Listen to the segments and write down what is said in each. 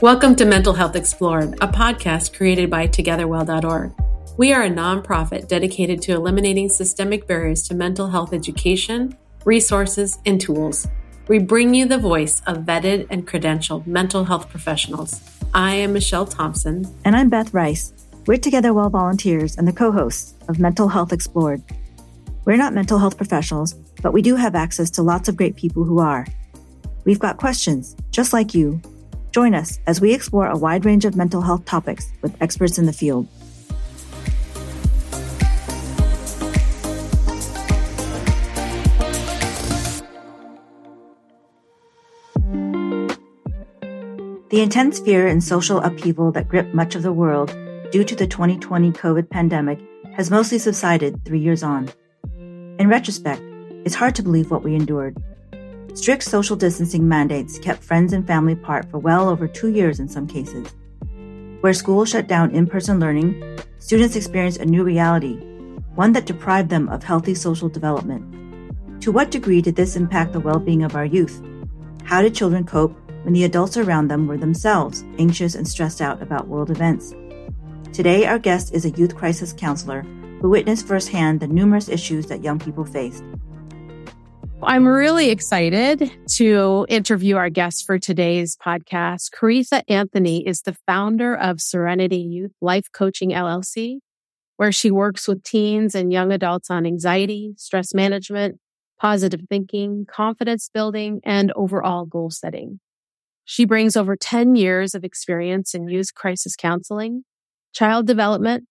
Welcome to Mental Health Explored, a podcast created by TogetherWell.org. We are a nonprofit dedicated to eliminating systemic barriers to mental health education, resources, and tools. We bring you the voice of vetted and credentialed mental health professionals. I am Michelle Thompson. And I'm Beth Rice. We're Together Well volunteers and the co hosts of Mental Health Explored. We're not mental health professionals, but we do have access to lots of great people who are. We've got questions, just like you. Join us as we explore a wide range of mental health topics with experts in the field. The intense fear and social upheaval that gripped much of the world due to the 2020 COVID pandemic has mostly subsided three years on. In retrospect, it's hard to believe what we endured. Strict social distancing mandates kept friends and family apart for well over two years in some cases. Where schools shut down in person learning, students experienced a new reality, one that deprived them of healthy social development. To what degree did this impact the well being of our youth? How did children cope when the adults around them were themselves anxious and stressed out about world events? Today, our guest is a youth crisis counselor who witnessed firsthand the numerous issues that young people faced. I'm really excited to interview our guest for today's podcast. Coreetha Anthony is the founder of Serenity Youth Life Coaching LLC, where she works with teens and young adults on anxiety, stress management, positive thinking, confidence building, and overall goal setting. She brings over 10 years of experience in youth crisis counseling, child development,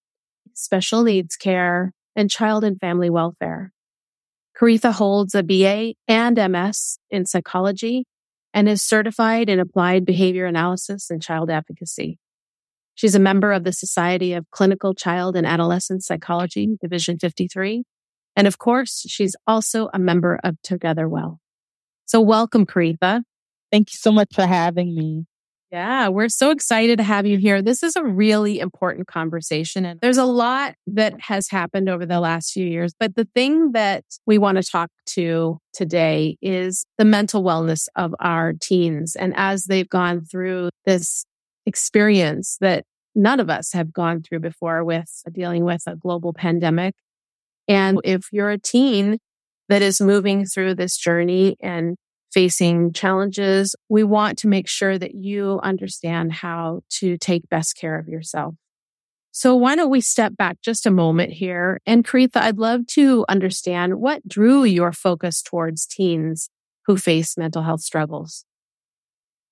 special needs care, and child and family welfare. Coreetha holds a BA and MS in psychology and is certified in applied behavior analysis and child advocacy. She's a member of the Society of Clinical Child and Adolescent Psychology, Division 53. And of course, she's also a member of Together Well. So welcome, Coreetha. Thank you so much for having me. Yeah, we're so excited to have you here. This is a really important conversation. And there's a lot that has happened over the last few years. But the thing that we want to talk to today is the mental wellness of our teens. And as they've gone through this experience that none of us have gone through before with dealing with a global pandemic. And if you're a teen that is moving through this journey and facing challenges, we want to make sure that you understand how to take best care of yourself. So why don't we step back just a moment here? And Coreetha, I'd love to understand what drew your focus towards teens who face mental health struggles.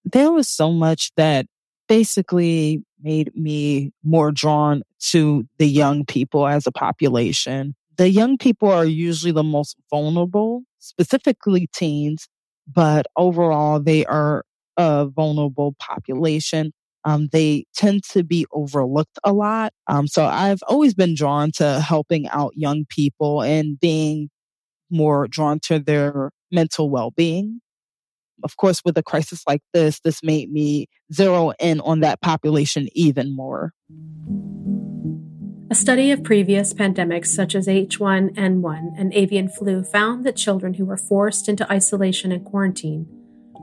There was so much that basically made me more drawn to the young people as a population. The young people are usually the most vulnerable, specifically teens, but overall, they are a vulnerable population. Um, they tend to be overlooked a lot. Um, so I've always been drawn to helping out young people and being more drawn to their mental well-being. Of course, with a crisis like this, this made me zero in on that population even more. A study of previous pandemics such as H1N1 and avian flu found that children who were forced into isolation and quarantine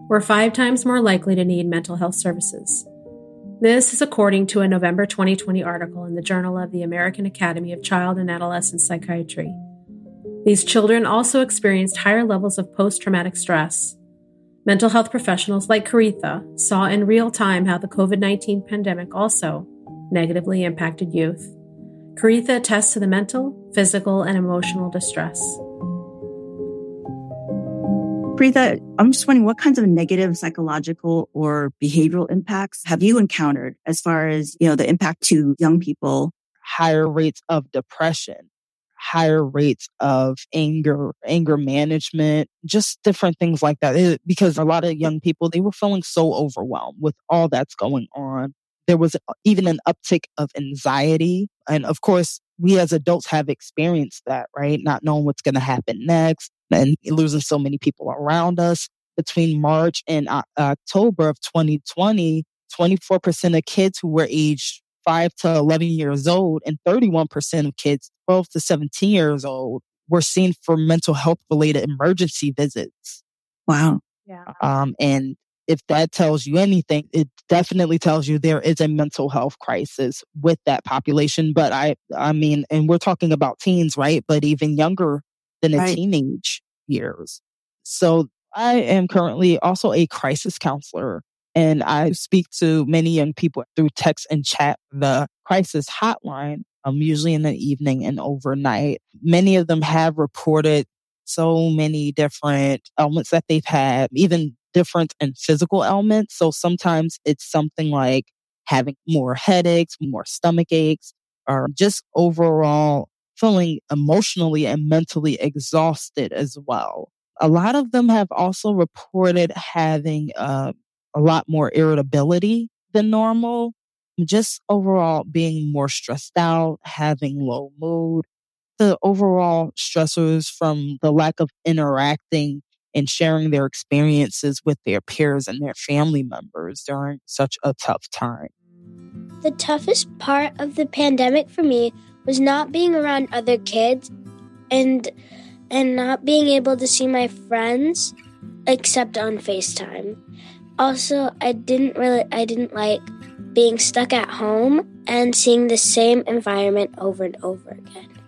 were five times more likely to need mental health services. This is according to a November 2020 article in the Journal of the American Academy of Child and Adolescent Psychiatry. These children also experienced higher levels of post traumatic stress. Mental health professionals like Coreetha saw in real time how the COVID 19 pandemic also negatively impacted youth. Coreetha attests to the mental, physical, and emotional distress. Coreetha, I'm just wondering what kinds of negative psychological or behavioral impacts have you encountered as far as, you know, the impact to young people? Higher rates of depression, higher rates of anger, anger management, just different things like that. It, because a lot of young people, they were feeling so overwhelmed with all that's going on there was even an uptick of anxiety. And of course, we as adults have experienced that, right? Not knowing what's going to happen next and losing so many people around us. Between March and October of 2020, 24% of kids who were aged 5 to 11 years old and 31% of kids 12 to 17 years old were seen for mental health related emergency visits. Wow. Yeah. Um, and if that tells you anything, it definitely tells you there is a mental health crisis with that population. But I, I mean, and we're talking about teens, right? But even younger than right. teenage years. So I am currently also a crisis counselor and I speak to many young people through text and chat, the crisis hotline, um, usually in the evening and overnight. Many of them have reported so many different ailments that they've had, even different in physical ailments. So sometimes it's something like having more headaches, more stomach aches, or just overall feeling emotionally and mentally exhausted as well. A lot of them have also reported having uh, a lot more irritability than normal, just overall being more stressed out, having low mood, the overall stressors from the lack of interacting and sharing their experiences with their peers and their family members during such a tough time. The toughest part of the pandemic for me was not being around other kids and and not being able to see my friends except on FaceTime. Also, I didn't really I didn't like being stuck at home and seeing the same environment over and over again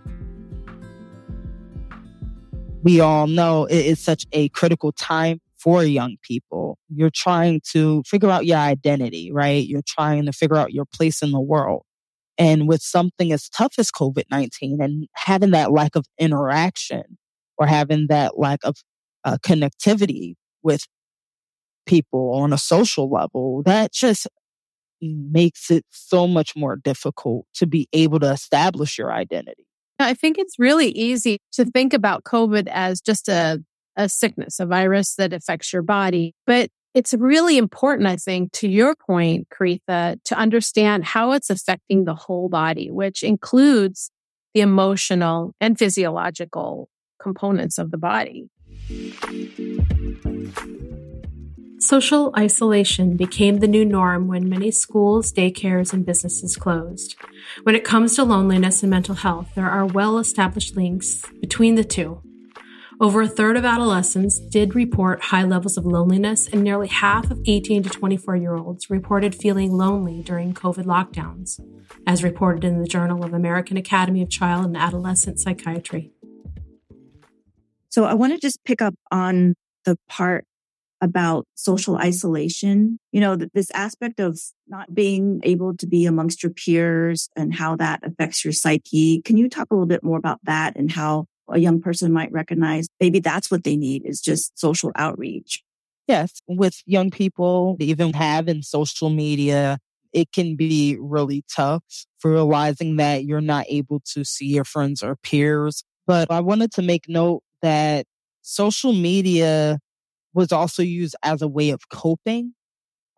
we all know it is such a critical time for young people. You're trying to figure out your identity, right? You're trying to figure out your place in the world. And with something as tough as COVID 19 and having that lack of interaction or having that lack of uh, connectivity with people on a social level, that just makes it so much more difficult to be able to establish your identity. I think it's really easy to think about COVID as just a, a sickness, a virus that affects your body. But it's really important, I think, to your point, Coreetha, to understand how it's affecting the whole body, which includes the emotional and physiological components of the body. Social isolation became the new norm when many schools, daycares, and businesses closed. When it comes to loneliness and mental health, there are well established links between the two. Over a third of adolescents did report high levels of loneliness, and nearly half of 18 to 24 year olds reported feeling lonely during COVID lockdowns, as reported in the Journal of American Academy of Child and Adolescent Psychiatry. So I want to just pick up on the part about social isolation. You know, this aspect of not being able to be amongst your peers and how that affects your psyche. Can you talk a little bit more about that and how a young person might recognize maybe that's what they need is just social outreach? Yes, with young people, even having social media, it can be really tough for realizing that you're not able to see your friends or peers. But I wanted to make note that social media was also used as a way of coping.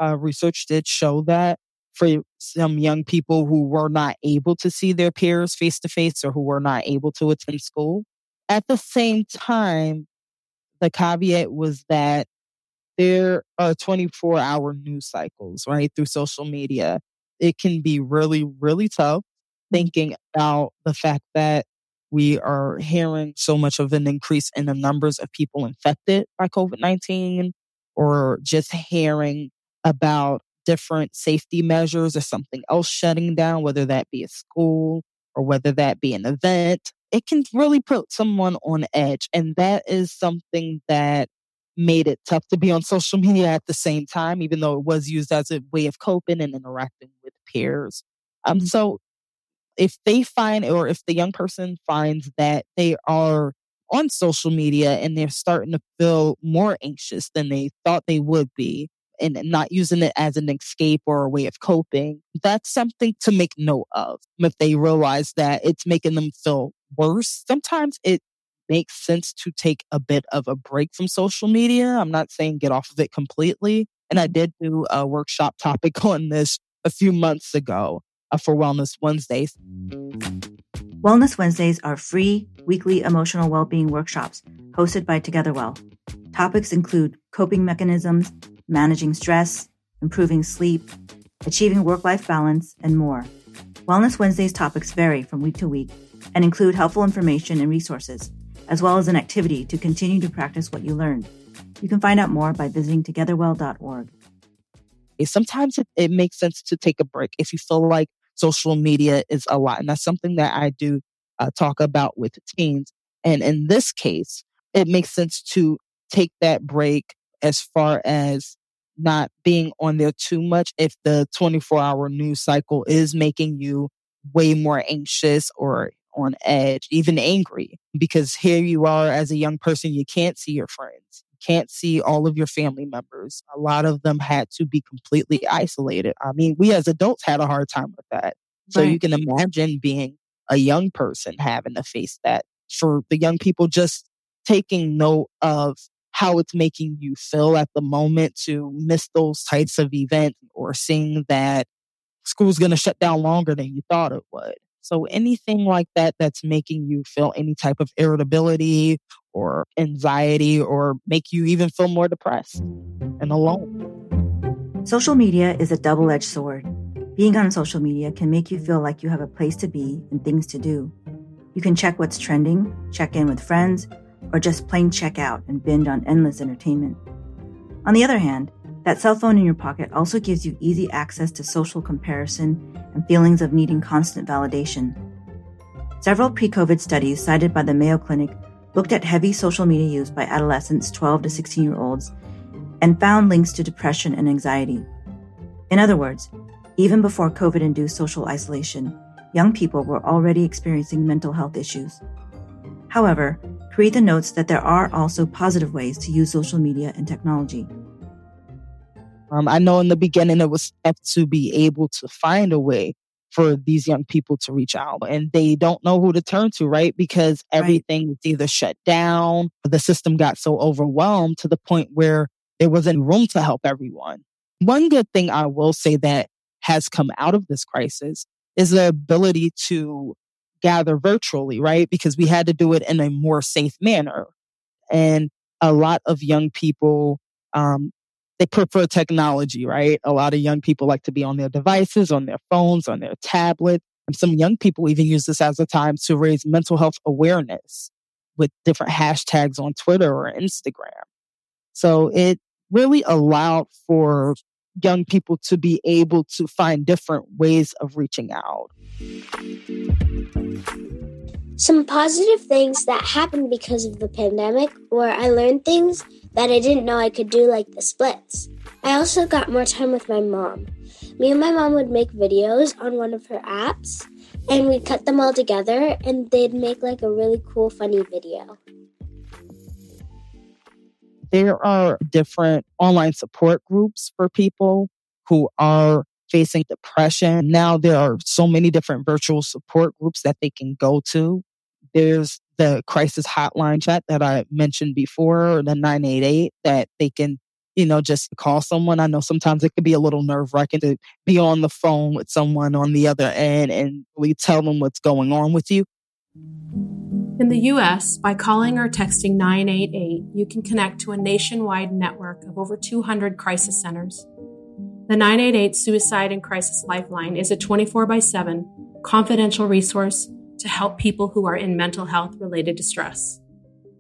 Uh, research did show that for some young people who were not able to see their peers face to face or who were not able to attend school. At the same time, the caveat was that there are 24 hour news cycles, right? Through social media. It can be really, really tough thinking about the fact that we are hearing so much of an increase in the numbers of people infected by COVID 19 or just hearing about different safety measures or something else shutting down, whether that be a school or whether that be an event. It can really put someone on edge. And that is something that made it tough to be on social media at the same time, even though it was used as a way of coping and interacting with peers. Um, mm-hmm. so if they find or if the young person finds that they are on social media and they're starting to feel more anxious than they thought they would be and not using it as an escape or a way of coping, that's something to make note of. If they realize that it's making them feel worse, sometimes it makes sense to take a bit of a break from social media. I'm not saying get off of it completely. And I mm-hmm. did do a workshop topic on this a few months ago Uh, for Wellness Wednesdays. Wellness Wednesdays are free weekly emotional well-being workshops hosted by TogetherWell. Topics include coping mechanisms, managing stress, improving sleep, achieving work-life balance, and more. Wellness Wednesdays topics vary from week to week and include helpful information and resources, as well as an activity to continue to practice what you learned. You can find out more by visiting togetherwell.org. Sometimes it, it makes sense to take a break if you feel like social media is a lot. And that's something that I do uh, talk about with teens. And in this case, it makes sense to take that break as far as not being on there too much if the 24 hour news cycle is making you way more anxious or on edge, even angry, because here you are as a young person, you can't see your friends, can't see all of your family members. A lot of them had to be completely isolated. I mean, we as adults had a hard time with that. So right. you can imagine being a young person having to face that. For the young people, just taking note of how it's making you feel at the moment to miss those types of events or seeing that school's going to shut down longer than you thought it would. So anything like that that's making you feel any type of irritability or anxiety or make you even feel more depressed and alone. Social media is a double edged sword. Being on social media can make you feel like you have a place to be and things to do. You can check what's trending, check in with friends, or just plain check out and binge on endless entertainment. On the other hand, that cell phone in your pocket also gives you easy access to social comparison and feelings of needing constant validation. Several pre COVID studies cited by the Mayo Clinic looked at heavy social media use by adolescents 12 to 16 year olds and found links to depression and anxiety. In other words, even before COVID induced social isolation, young people were already experiencing mental health issues. However, Coreetha notes that there are also positive ways to use social media and technology. Um, I know in the beginning it was tough to be able to find a way for these young people to reach out and they don't know who to turn to, right? Because everything right. was either shut down, the system got so overwhelmed to the point where there wasn't room to help everyone. One good thing I will say that has come out of this crisis is the ability to gather virtually, right? Because we had to do it in a more safe manner. And a lot of young people um, they prefer technology, right? A lot of young people like to be on their devices, on their phones, on their tablet. And some young people even use this as a time to raise mental health awareness with different hashtags on Twitter or Instagram. So it really allowed for young people to be able to find different ways of reaching out. Some positive things that happened because of the pandemic were I learned things that I didn't know I could do, like the splits. I also got more time with my mom. Me and my mom would make videos on one of her apps, and we'd cut them all together, and they'd make like a really cool, funny video. There are different online support groups for people who are facing depression. Now there are so many different virtual support groups that they can go to. There's the crisis hotline chat that I mentioned before, the 988 that they can, you know, just call someone. I know sometimes it can be a little nerve wracking to be on the phone with someone on the other end and we tell them what's going on with you. In the US, by calling or texting 988, you can connect to a nationwide network of over 200 crisis centers. The 988 Suicide and Crisis Lifeline is a 24 by 7 confidential resource to help people who are in mental health related distress.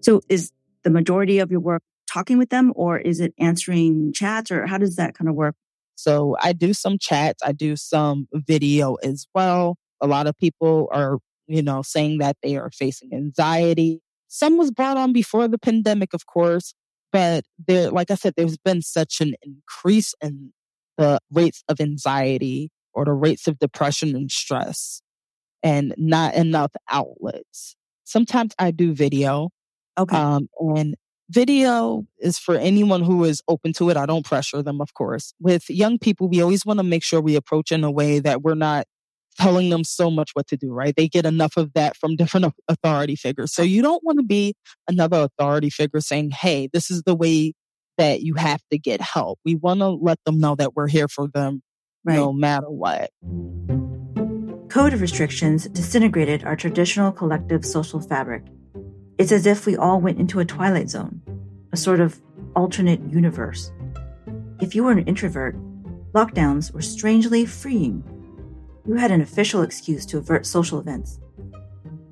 So, is the majority of your work talking with them, or is it answering chats, or how does that kind of work? So, I do some chats, I do some video as well. A lot of people are, you know, saying that they are facing anxiety. Some was brought on before the pandemic, of course, but there, like I said, there's been such an increase in the rates of anxiety or the rates of depression and stress and not enough outlets. Sometimes I do video. Okay. Um, and video is for anyone who is open to it. I don't pressure them, of course. With young people, we always want to make sure we approach in a way that we're not telling them so much what to do, right? They get enough of that from different authority figures. So you don't want to be another authority figure saying, Hey, this is the way that you have to get help. We want to let them know that we're here for them right. no matter what. COVID restrictions disintegrated our traditional collective social fabric. It's as if we all went into a twilight zone, a sort of alternate universe. If you were an introvert, lockdowns were strangely freeing. You had an official excuse to avert social events.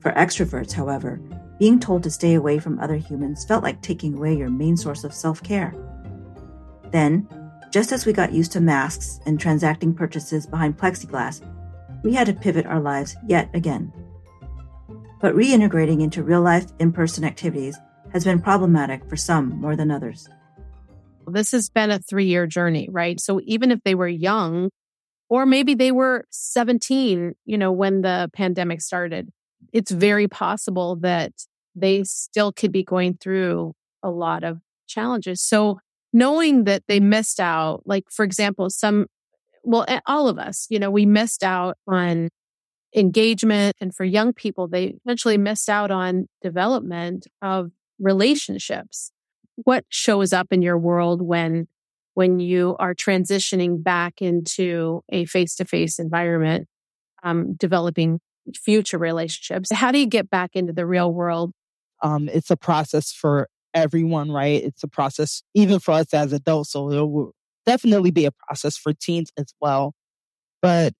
For extroverts, however, being told to stay away from other humans felt like taking away your main source of self care. Then, Just as we got used to masks and transacting purchases behind plexiglass, we had to pivot our lives yet again. But reintegrating into real life in person activities has been problematic for some more than others. This has been a three year journey, right? So even if they were young, or maybe they were 17, you know, when the pandemic started, it's very possible that they still could be going through a lot of challenges. So knowing that they missed out, like, for example, some, well, all of us, you know, we missed out on engagement. And for young people, they eventually missed out on development of relationships. What shows up in your world when when you are transitioning back into a face-to-face environment, um, developing future relationships? How do you get back into the real world? Um, it's a process for everyone, right? It's a process even for us as adults. So definitely be a process for teens as well. But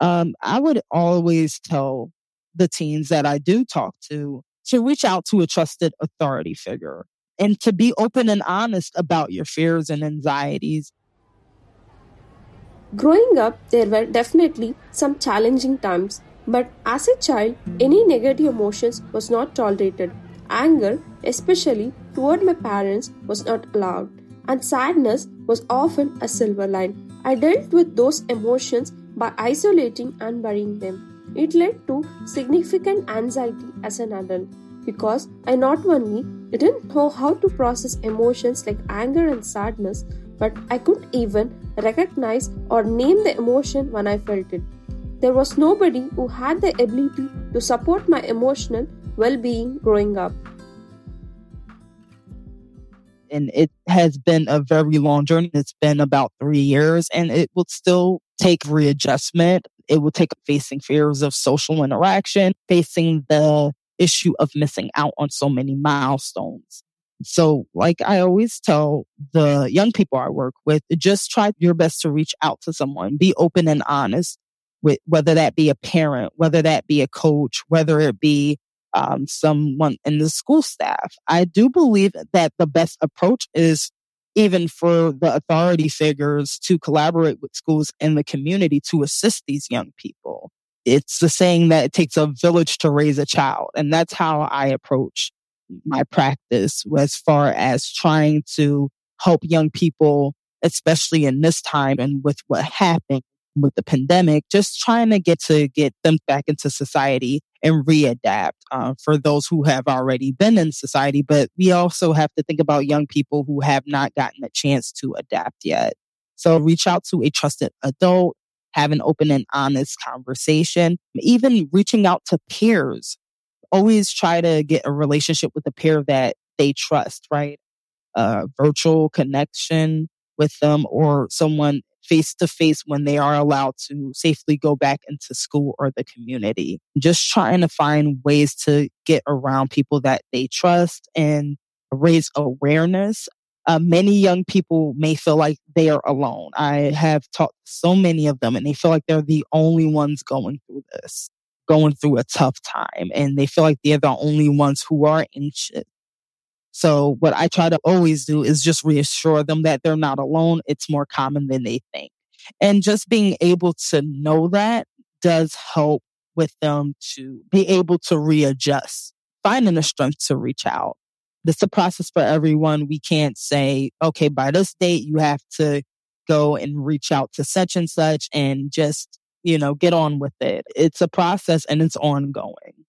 um, I would always tell the teens that I do talk to to reach out to a trusted authority figure and to be open and honest about your fears and anxieties. Growing up, there were definitely some challenging times, but as a child, any negative emotions was not tolerated. Anger, especially toward my parents, was not allowed, and sadness was often a silver line. I dealt with those emotions by isolating and burying them. It led to significant anxiety as an adult because I not only didn't know how to process emotions like anger and sadness, but I couldn't even recognize or name the emotion when I felt it. There was nobody who had the ability to support my emotional well being growing up. And it has been a very long journey. It's been about three years and it will still take readjustment. It will take facing fears of social interaction, facing the issue of missing out on so many milestones. So, like I always tell the young people I work with, just try your best to reach out to someone, be open and honest with whether that be a parent, whether that be a coach, whether it be um, someone in the school staff. I do believe that the best approach is even for the authority figures to collaborate with schools and the community to assist these young people it's the saying that it takes a village to raise a child. And that's how I approach my practice as far as trying to help young people, especially in this time and with what happened with the pandemic, just trying to get to get them back into society and readapt uh, for those who have already been in society. But we also have to think about young people who have not gotten a chance to adapt yet. So reach out to a trusted adult have an open and honest conversation, even reaching out to peers. Always try to get a relationship with a peer that they trust, right? A virtual connection with them or someone face to face when they are allowed to safely go back into school or the community. Just trying to find ways to get around people that they trust and raise awareness uh, many young people may feel like they are alone. I have talked to so many of them and they feel like they're the only ones going through this, going through a tough time. And they feel like they're the only ones who are anxious. So what I try to always do is just reassure them that they're not alone. It's more common than they think. And just being able to know that does help with them to be able to readjust, finding the strength to reach out It's a process for everyone. We can't say, okay, by this date, you have to go and reach out to such and such and just, you know, get on with it. It's a process and it's ongoing.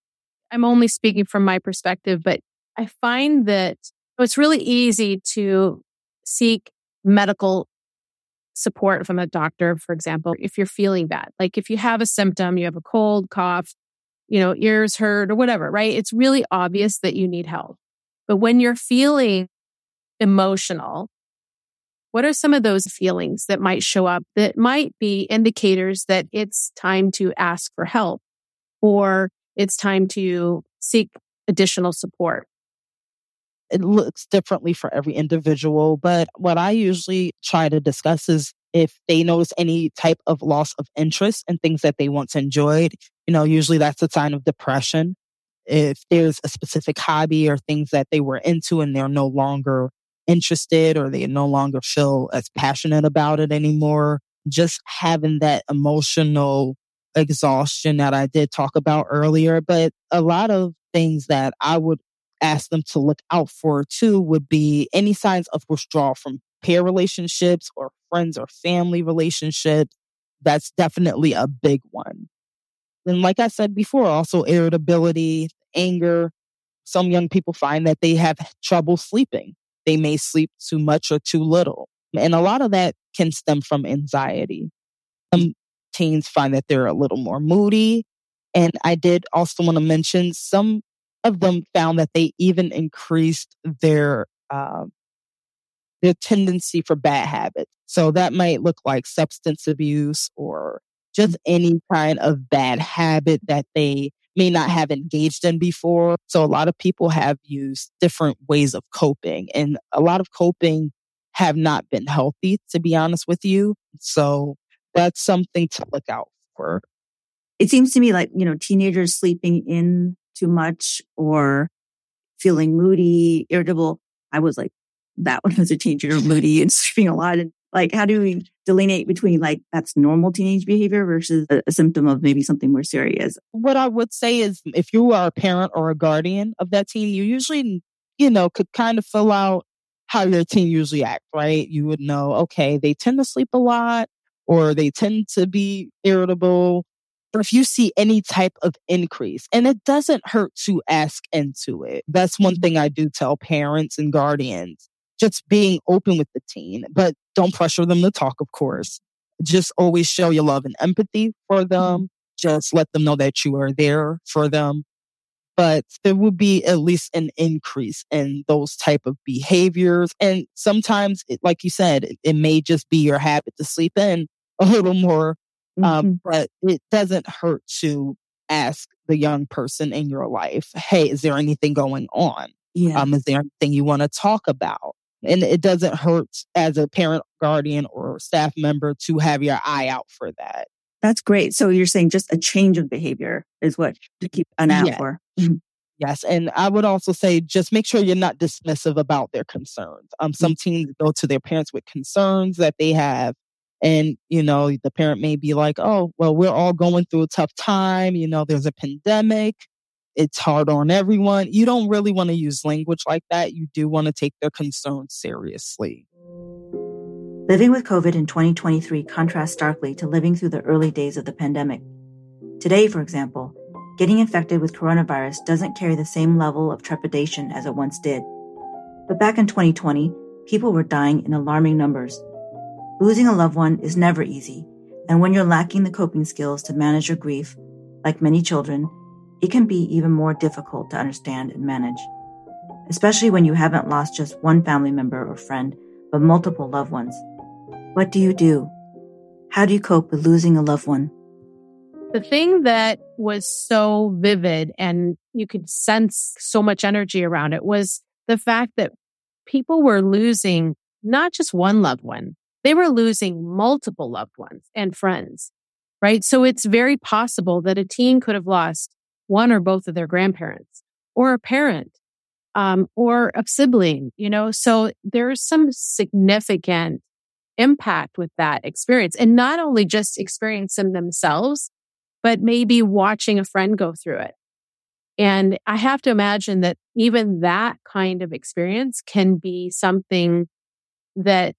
I'm only speaking from my perspective, but I find that it's really easy to seek medical support from a doctor, for example, if you're feeling bad. Like if you have a symptom, you have a cold, cough, you know, ears hurt or whatever, right? It's really obvious that you need help. But when you're feeling emotional, what are some of those feelings that might show up that might be indicators that it's time to ask for help or it's time to seek additional support? It looks differently for every individual, but what I usually try to discuss is if they notice any type of loss of interest in things that they once enjoyed, you know, usually that's a sign of depression if there's a specific hobby or things that they were into and they're no longer interested or they no longer feel as passionate about it anymore. Just having that emotional exhaustion that I did talk about earlier. But a lot of things that I would ask them to look out for too would be any signs of withdrawal from peer relationships or friends or family relationships. That's definitely a big one. And like I said before, also irritability, anger. Some young people find that they have trouble sleeping. They may sleep too much or too little. And a lot of that can stem from anxiety. Some teens find that they're a little more moody. And I did also want to mention some of them found that they even increased their uh, their tendency for bad habits. So that might look like substance abuse or just any kind of bad habit that they may not have engaged in before. So a lot of people have used different ways of coping and a lot of coping have not been healthy, to be honest with you. So that's something to look out for. It seems to me like, you know, teenagers sleeping in too much or feeling moody, irritable. I was like, that one was a teenager, moody and sleeping a lot. And like, how do we delineate between like that's normal teenage behavior versus a, a, symptom of maybe something more serious? What I would say is if you are a parent or a guardian of that teen, you usually, you know, could kind of fill out how your teen usually act, right? You would know, okay, they tend to sleep a lot or they tend to be irritable. Or if you see any type of increase, and it doesn't hurt to ask into it. That's one thing I do tell parents and guardians just being open with the teen, but don't pressure them to talk, of course. Just always show your love and empathy for them. Mm-hmm. Just let them know that you are there for them. But there will be at least an increase in those type of behaviors. And sometimes, like you said, it, it may just be your habit to sleep in a little more. Um, mm-hmm. but it doesn't hurt to ask the young person in your life, Hey, is there anything going on? Yeah. Um, is there anything you want to talk about? And it doesn't hurt as a parent, guardian, or staff member to have your eye out for that. That's great. So you're saying just a change of behavior is what to keep an eye out for. Mm-hmm. Yes. And I would also say just make sure you're not dismissive about their concerns. Um, some teens go to their parents with concerns that they have. And, you know, the parent may be like, oh, well, we're all going through a tough time. You know, there's a pandemic it's hard on everyone. You don't really want to use language like that. You do want to take their concerns seriously. Living with COVID in 2023 contrasts starkly to living through the early days of the pandemic. Today, for example, getting infected with coronavirus doesn't carry the same level of trepidation as it once did. But back in 2020, people were dying in alarming numbers. Losing a loved one is never easy, and when you're lacking the coping skills to manage your grief, like many children, it can be even more difficult to understand and manage, especially when you haven't lost just one family member or friend, but multiple loved ones. What do you do? How do you cope with losing a loved one? The thing that was so vivid and you could sense so much energy around it was the fact that people were losing not just one loved one, they were losing multiple loved ones and friends, right? So it's very possible that a teen could have lost one or both of their grandparents or a parent um, or a sibling, you know? So there's some significant impact with that experience and not only just experiencing themselves, but maybe watching a friend go through it. And I have to imagine that even that kind of experience can be something that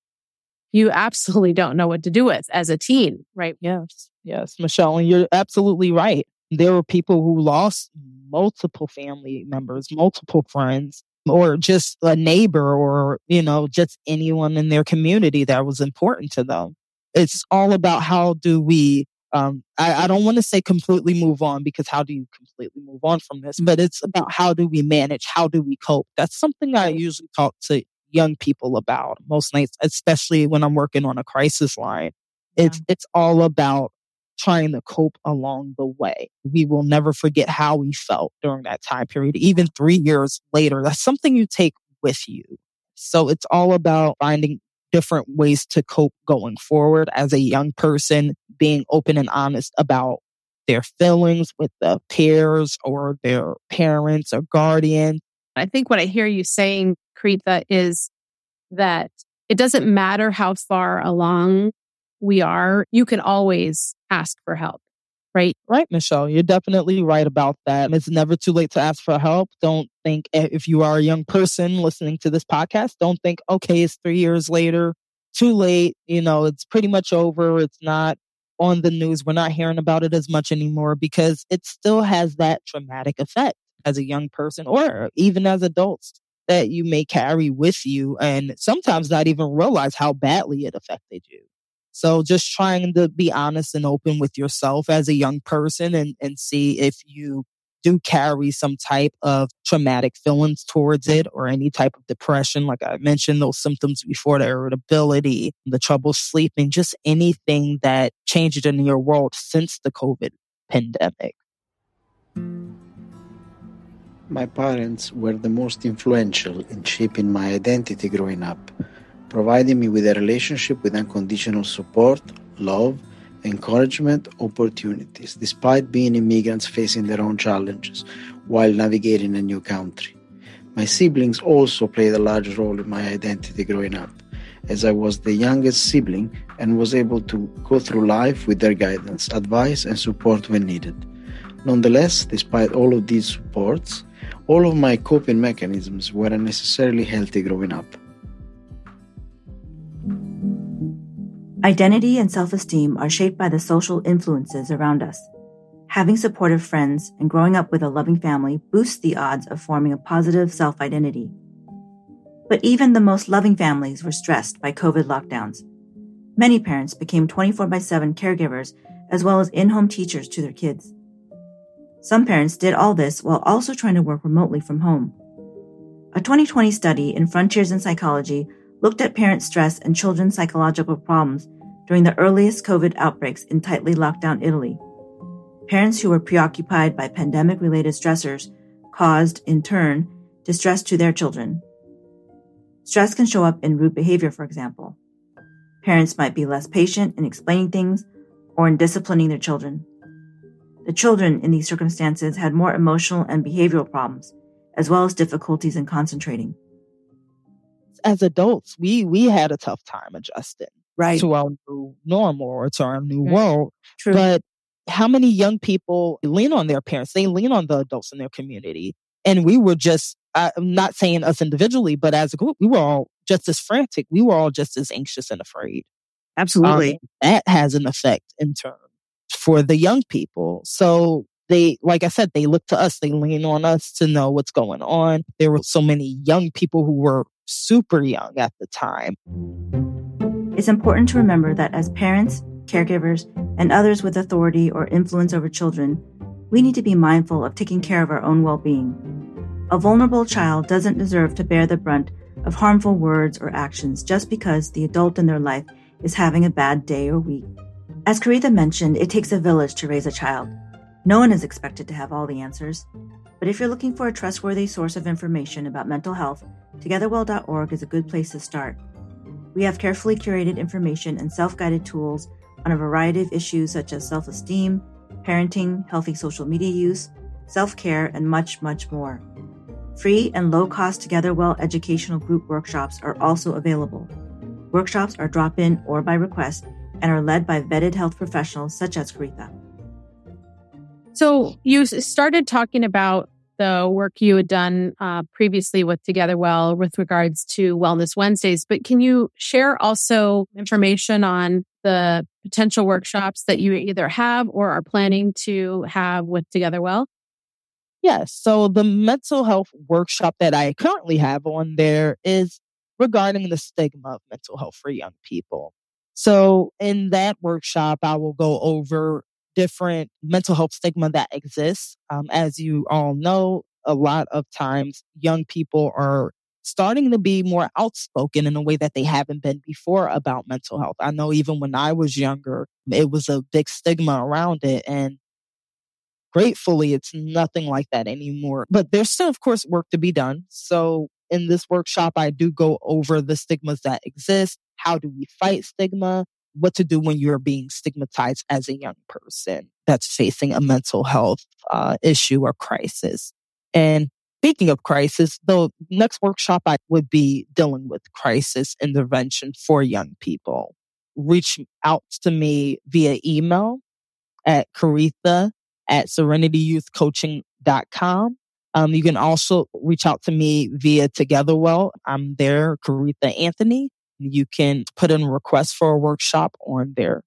you absolutely don't know what to do with as a teen, right? Yes. Yes, Michelle, and you're absolutely right. There were people who lost multiple family members, multiple friends, or just a neighbor or, you know, just anyone in their community that was important to them. It's all about how do we, um, I, I don't want to say completely move on because how do you completely move on from this? But it's about how do we manage? How do we cope? That's something I usually talk to young people about most nights, especially when I'm working on a crisis line. It's, it's all about trying to cope along the way. We will never forget how we felt during that time period, even three years later. That's something you take with you. So it's all about finding different ways to cope going forward as a young person, being open and honest about their feelings with the peers or their parents or guardian. I think what I hear you saying, Coreetha, is that it doesn't matter how far along we are, you can always ask for help, right? Right, Michelle. You're definitely right about that. It's never too late to ask for help. Don't think if you are a young person listening to this podcast, don't think, okay, it's three years later, too late. You know, it's pretty much over. It's not on the news. We're not hearing about it as much anymore because it still has that traumatic effect as a young person or even as adults that you may carry with you and sometimes not even realize how badly it affected you. So just trying to be honest and open with yourself as a young person and, and see if you do carry some type of traumatic feelings towards it or any type of depression. Like I mentioned, those symptoms before, the irritability, the trouble sleeping, just anything that changed in your world since the COVID pandemic. My parents were the most influential in shaping my identity growing up providing me with a relationship with unconditional support, love, encouragement, opportunities, despite being immigrants facing their own challenges while navigating a new country. My siblings also played a large role in my identity growing up, as I was the youngest sibling and was able to go through life with their guidance, advice, and support when needed. Nonetheless, despite all of these supports, all of my coping mechanisms weren't necessarily healthy growing up. Identity and self esteem are shaped by the social influences around us. Having supportive friends and growing up with a loving family boosts the odds of forming a positive self identity. But even the most loving families were stressed by COVID lockdowns. Many parents became 24 by 7 caregivers as well as in home teachers to their kids. Some parents did all this while also trying to work remotely from home. A 2020 study in Frontiers in Psychology looked at parent stress and children's psychological problems during the earliest COVID outbreaks in tightly locked down Italy. Parents who were preoccupied by pandemic related stressors caused, in turn, distress to their children. Stress can show up in rude behavior, for example. Parents might be less patient in explaining things or in disciplining their children. The children in these circumstances had more emotional and behavioral problems, as well as difficulties in concentrating. As adults, we we had a tough time adjusting right. to our new normal or to our new right. world. True. But how many young people lean on their parents? They lean on the adults in their community. And we were just, I'm not saying us individually, but as a group, we were all just as frantic. We were all just as anxious and afraid. Absolutely. Um, that has an effect in turn for the young people. So they, like I said, they look to us, they lean on us to know what's going on. There were so many young people who were super young at the time. It's important to remember that as parents, caregivers, and others with authority or influence over children, we need to be mindful of taking care of our own well being. A vulnerable child doesn't deserve to bear the brunt of harmful words or actions just because the adult in their life is having a bad day or week. As Coreetha mentioned, it takes a village to raise a child. No one is expected to have all the answers. But if you're looking for a trustworthy source of information about mental health, TogetherWell.org is a good place to start. We have carefully curated information and self guided tools on a variety of issues such as self esteem, parenting, healthy social media use, self care, and much, much more. Free and low cost TogetherWell educational group workshops are also available. Workshops are drop in or by request and are led by vetted health professionals such as Coreetha. So you started talking about the work you had done uh, previously with Together Well with regards to Wellness Wednesdays, but can you share also information on the potential workshops that you either have or are planning to have with Together Well? Yes. So the mental health workshop that I currently have on there is regarding the stigma of mental health for young people. So in that workshop, I will go over different mental health stigma that exists. Um, as you all know, a lot of times young people are starting to be more outspoken in a way that they haven't been before about mental health. I know even when I was younger, it was a big stigma around it. And gratefully, it's nothing like that anymore. But there's still, of course, work to be done. So in this workshop, I do go over the stigmas that exist. How do we fight stigma? what to do when you're being stigmatized as a young person that's facing a mental health uh, issue or crisis. And speaking of crisis, the next workshop I would be dealing with crisis intervention for young people. Reach out to me via email at Coreetha at serenityyouthcoaching.com. Um, you can also reach out to me via Togetherwell. I'm there, Coreetha Anthony. You can put in a request for a workshop on there.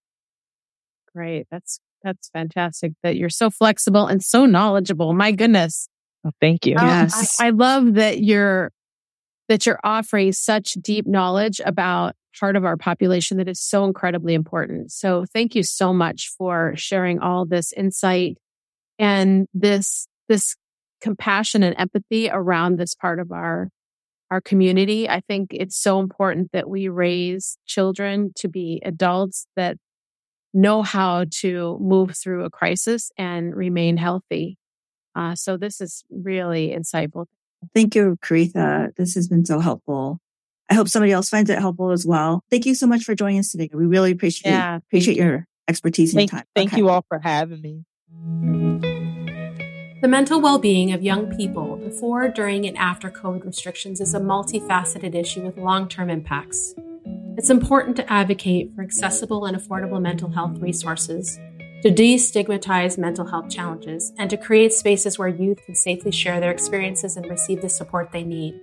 Great. That's that's fantastic that you're so flexible and so knowledgeable. My goodness. Oh, thank you. Um, yes. I, I love that you're that you're offering such deep knowledge about part of our population that is so incredibly important. So thank you so much for sharing all this insight and this this compassion and empathy around this part of our our community. I think it's so important that we raise children to be adults that know how to move through a crisis and remain healthy. Uh, so this is really insightful. Thank you, Coreetha. This has been so helpful. I hope somebody else finds it helpful as well. Thank you so much for joining us today. We really appreciate yeah, appreciate your expertise and time. Thank okay. you all for having me. The mental well being of young people before, during, and after COVID restrictions is a multifaceted issue with long term impacts. It's important to advocate for accessible and affordable mental health resources, to destigmatize mental health challenges, and to create spaces where youth can safely share their experiences and receive the support they need.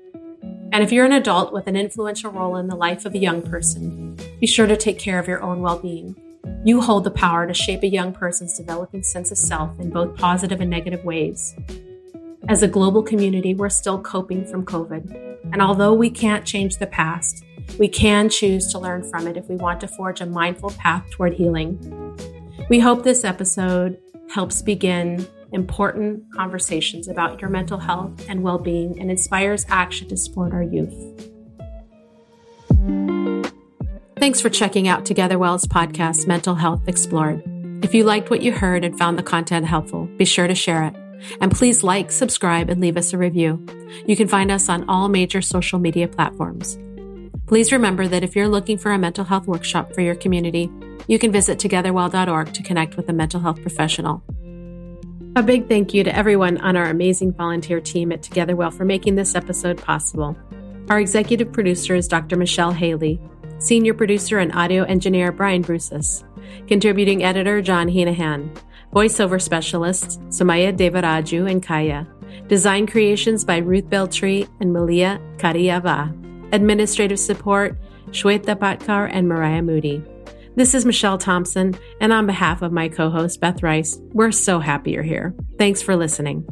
And if you're an adult with an influential role in the life of a young person, be sure to take care of your own well being. You hold the power to shape a young person's developing sense of self in both positive and negative ways. As a global community, we're still coping from COVID. And although we can't change the past, we can choose to learn from it if we want to forge a mindful path toward healing. We hope this episode helps begin important conversations about your mental health and well being and inspires action to support our youth. Thanks for checking out Togetherwell's podcast, Mental Health Explored. If you liked what you heard and found the content helpful, be sure to share it. And please like, subscribe, and leave us a review. You can find us on all major social media platforms. Please remember that if you're looking for a mental health workshop for your community, you can visit togetherwell.org to connect with a mental health professional. A big thank you to everyone on our amazing volunteer team at Togetherwell for making this episode possible. Our executive producer is Dr. Michelle Haley, Senior producer and audio engineer Brian Bruces. Contributing editor John Heenahan. Voiceover specialists Samaya Devaraju and Kaya. Design creations by Ruth Beltree and Malia Kariava. Administrative support Shweta Patkar and Mariah Moody. This is Michelle Thompson, and on behalf of my co host Beth Rice, we're so happy you're here. Thanks for listening.